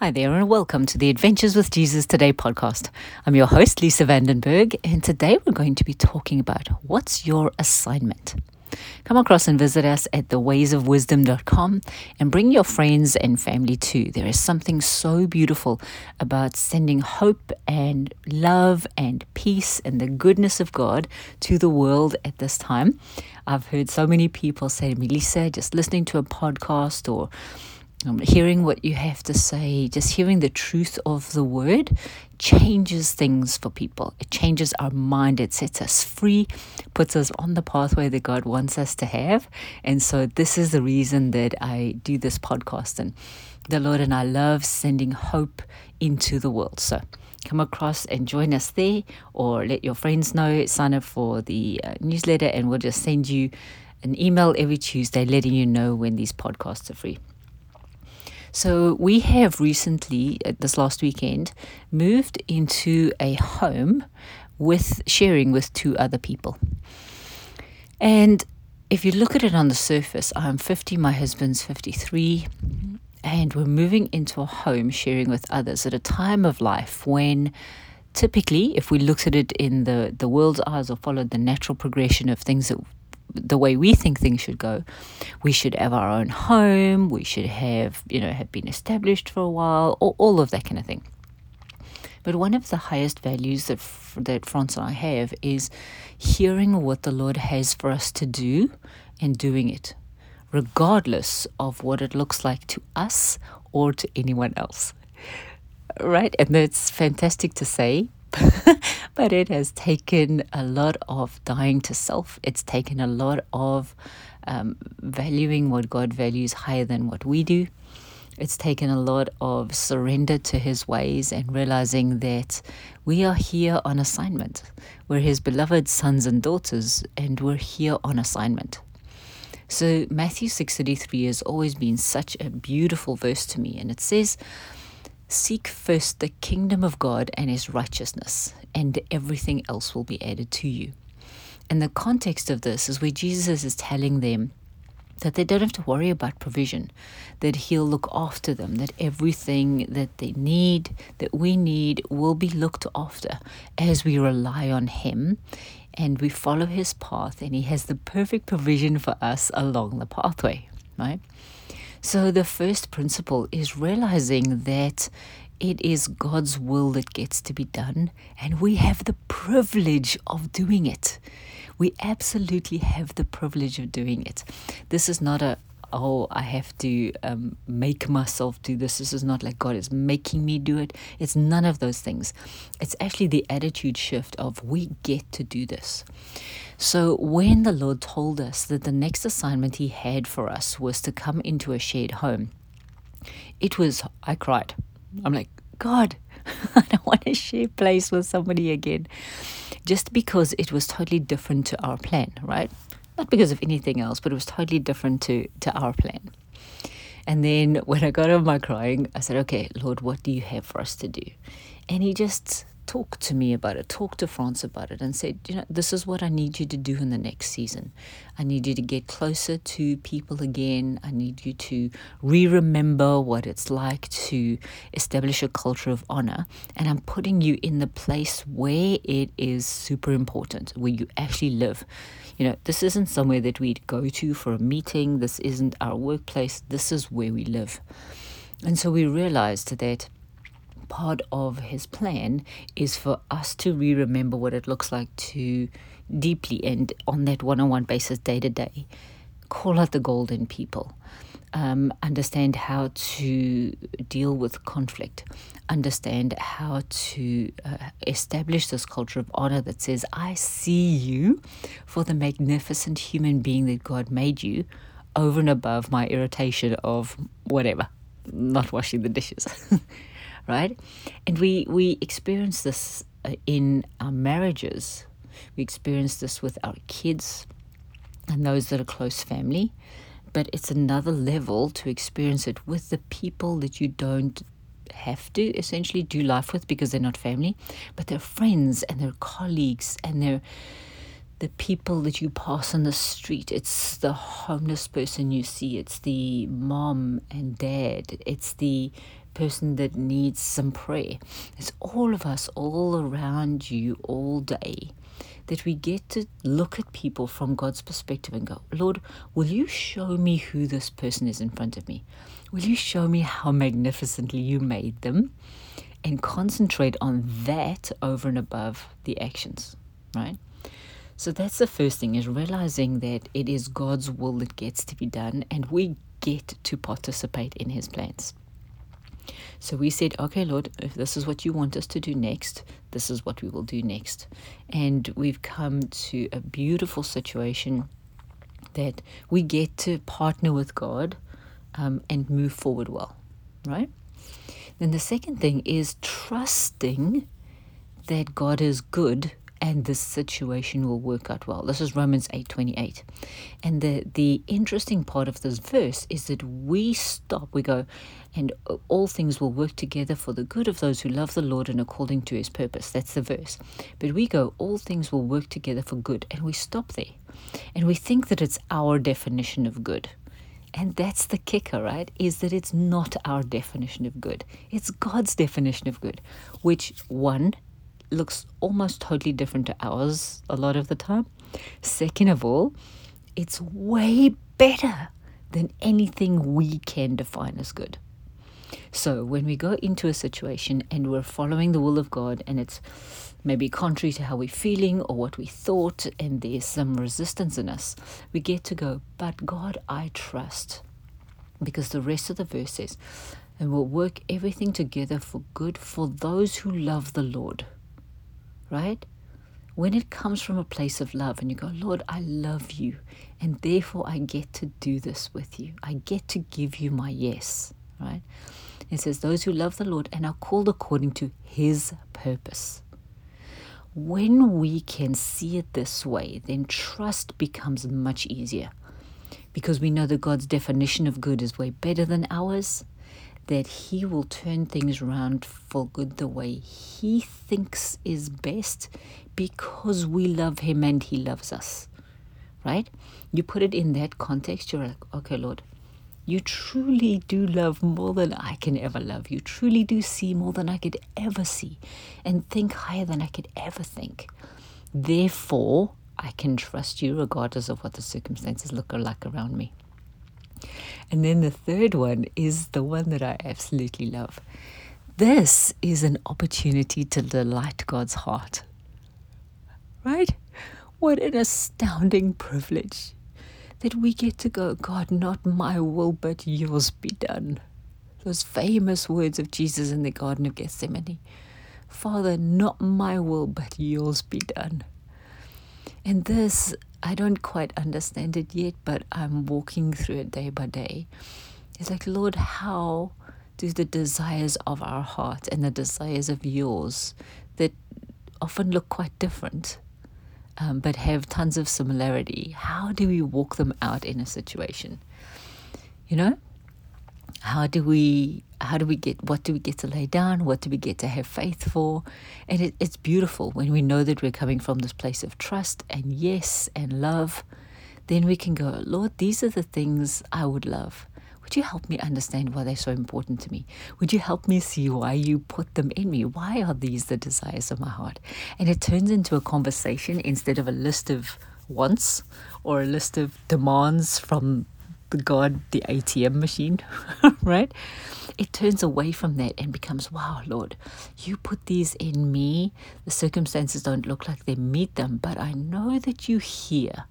Hi there, and welcome to the Adventures with Jesus Today podcast. I'm your host, Lisa Vandenberg, and today we're going to be talking about what's your assignment. Come across and visit us at thewaysofwisdom.com and bring your friends and family too. There is something so beautiful about sending hope and love and peace and the goodness of God to the world at this time. I've heard so many people say to me, Lisa, just listening to a podcast or um, hearing what you have to say, just hearing the truth of the word changes things for people. It changes our mind, it sets us free, puts us on the pathway that God wants us to have. And so, this is the reason that I do this podcast. And the Lord and I love sending hope into the world. So, come across and join us there, or let your friends know, sign up for the uh, newsletter, and we'll just send you an email every Tuesday letting you know when these podcasts are free. So we have recently, this last weekend, moved into a home with sharing with two other people. And if you look at it on the surface, I'm 50, my husband's 53, and we're moving into a home sharing with others at a time of life when typically, if we looked at it in the, the world's eyes or followed the natural progression of things that the way we think things should go. We should have our own home. We should have, you know, have been established for a while, or all of that kind of thing. But one of the highest values that that France and I have is hearing what the Lord has for us to do and doing it, regardless of what it looks like to us or to anyone else. Right? And that's fantastic to say but it has taken a lot of dying to self. It's taken a lot of um, valuing what God values higher than what we do. It's taken a lot of surrender to His ways and realizing that we are here on assignment. We're His beloved sons and daughters, and we're here on assignment. So Matthew 6:33 has always been such a beautiful verse to me, and it says, Seek first the kingdom of God and his righteousness, and everything else will be added to you. And the context of this is where Jesus is telling them that they don't have to worry about provision, that He'll look after them, that everything that they need, that we need, will be looked after as we rely on Him and we follow His path, and He has the perfect provision for us along the pathway, right? So, the first principle is realizing that it is God's will that gets to be done, and we have the privilege of doing it. We absolutely have the privilege of doing it. This is not a oh, I have to um, make myself do this. This is not like God is making me do it. It's none of those things. It's actually the attitude shift of we get to do this. So, when the Lord told us that the next assignment He had for us was to come into a shared home, it was, I cried. I'm like, God, I don't want to share place with somebody again. Just because it was totally different to our plan, right? Not because of anything else, but it was totally different to, to our plan. And then when I got over my crying, I said, Okay, Lord, what do you have for us to do? And He just talk to me about it, talk to France about it, and said, you know, this is what I need you to do in the next season. I need you to get closer to people again. I need you to re remember what it's like to establish a culture of honor. And I'm putting you in the place where it is super important, where you actually live. You know, this isn't somewhere that we'd go to for a meeting, this isn't our workplace, this is where we live. And so we realized that part of his plan is for us to re remember what it looks like to deeply and on that one on one basis, day to day, call out the golden people. Um, understand how to deal with conflict, understand how to uh, establish this culture of honor that says, I see you for the magnificent human being that God made you over and above my irritation of whatever, not washing the dishes. right? And we, we experience this uh, in our marriages, we experience this with our kids and those that are close family. But it's another level to experience it with the people that you don't have to essentially do life with because they're not family, but they're friends and they're colleagues and they're the people that you pass on the street. It's the homeless person you see. It's the mom and dad. It's the person that needs some prayer. It's all of us all around you all day that we get to look at people from God's perspective and go, Lord, will you show me who this person is in front of me? Will you show me how magnificently you made them? And concentrate on that over and above the actions, right? So that's the first thing is realizing that it is God's will that gets to be done and we get to participate in his plans. So we said, okay, Lord, if this is what you want us to do next, this is what we will do next. And we've come to a beautiful situation that we get to partner with God um, and move forward well, right? Then the second thing is trusting that God is good and this situation will work out well. This is Romans 8:28. And the the interesting part of this verse is that we stop, we go, and all things will work together for the good of those who love the Lord and according to his purpose. That's the verse. But we go, all things will work together for good, and we stop there. And we think that it's our definition of good. And that's the kicker, right? Is that it's not our definition of good. It's God's definition of good, which one looks almost totally different to ours a lot of the time. Second of all, it's way better than anything we can define as good. So when we go into a situation and we're following the will of God and it's maybe contrary to how we're feeling or what we thought and there's some resistance in us, we get to go, but God, I trust. Because the rest of the verse says, and will work everything together for good for those who love the Lord right? When it comes from a place of love and you go, Lord, I love you, and therefore I get to do this with you. I get to give you my yes, right? It says, Those who love the Lord and are called according to his purpose. When we can see it this way, then trust becomes much easier because we know that God's definition of good is way better than ours that He will turn things around for good the way He thinks is best because we love Him and He loves us. Right? You put it in that context, you're like, okay, Lord, you truly do love more than I can ever love. You truly do see more than I could ever see and think higher than I could ever think. Therefore, I can trust you regardless of what the circumstances look like around me. And then the third one is the one that I absolutely love. This is an opportunity to delight God's heart. Right? What an astounding privilege that we get to go, God, not my will, but yours be done. Those famous words of Jesus in the Garden of Gethsemane Father, not my will, but yours be done. And this I don't quite understand it yet, but I'm walking through it day by day. It's like, Lord, how do the desires of our heart and the desires of yours that often look quite different, um, but have tons of similarity, how do we walk them out in a situation? You know? How do we how do we get what do we get to lay down what do we get to have faith for and it, it's beautiful when we know that we're coming from this place of trust and yes and love then we can go lord these are the things i would love would you help me understand why they're so important to me? Would you help me see why you put them in me? Why are these the desires of my heart? And it turns into a conversation instead of a list of wants or a list of demands from the God, the ATM machine, right? it turns away from that and becomes, wow, Lord, you put these in me. The circumstances don't look like they meet them, but I know that you hear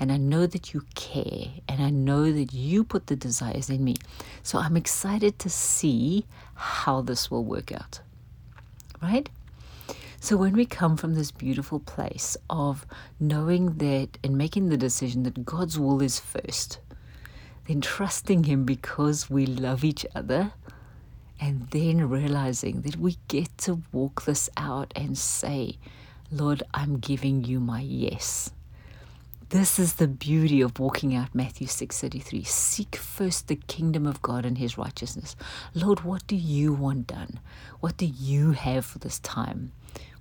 and I know that you care and I know that you put the desires in me. So I'm excited to see how this will work out. Right? So when we come from this beautiful place of knowing that and making the decision that God's will is first, then trusting Him because we love each other, and then realizing that we get to walk this out and say, Lord, I'm giving you my yes. This is the beauty of walking out Matthew 6:33. Seek first the kingdom of God and his righteousness. Lord, what do you want done? What do you have for this time?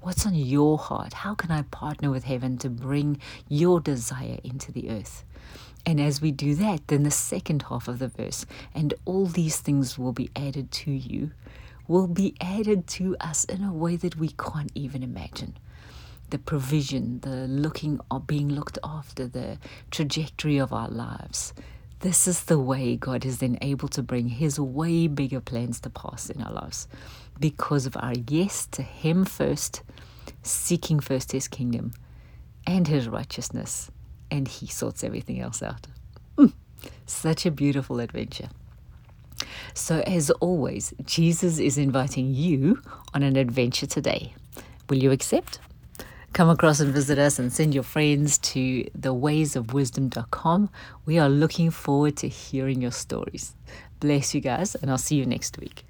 What's on your heart? How can I partner with heaven to bring your desire into the earth? And as we do that, then the second half of the verse, and all these things will be added to you, will be added to us in a way that we can't even imagine. The provision, the looking or being looked after, the trajectory of our lives. This is the way God is then able to bring His way bigger plans to pass in our lives because of our yes to Him first, seeking first His kingdom and His righteousness and he sorts everything else out. Mm, such a beautiful adventure. So, as always, Jesus is inviting you on an adventure today. Will you accept? Come across and visit us and send your friends to thewaysofwisdom.com. We are looking forward to hearing your stories. Bless you guys, and I'll see you next week.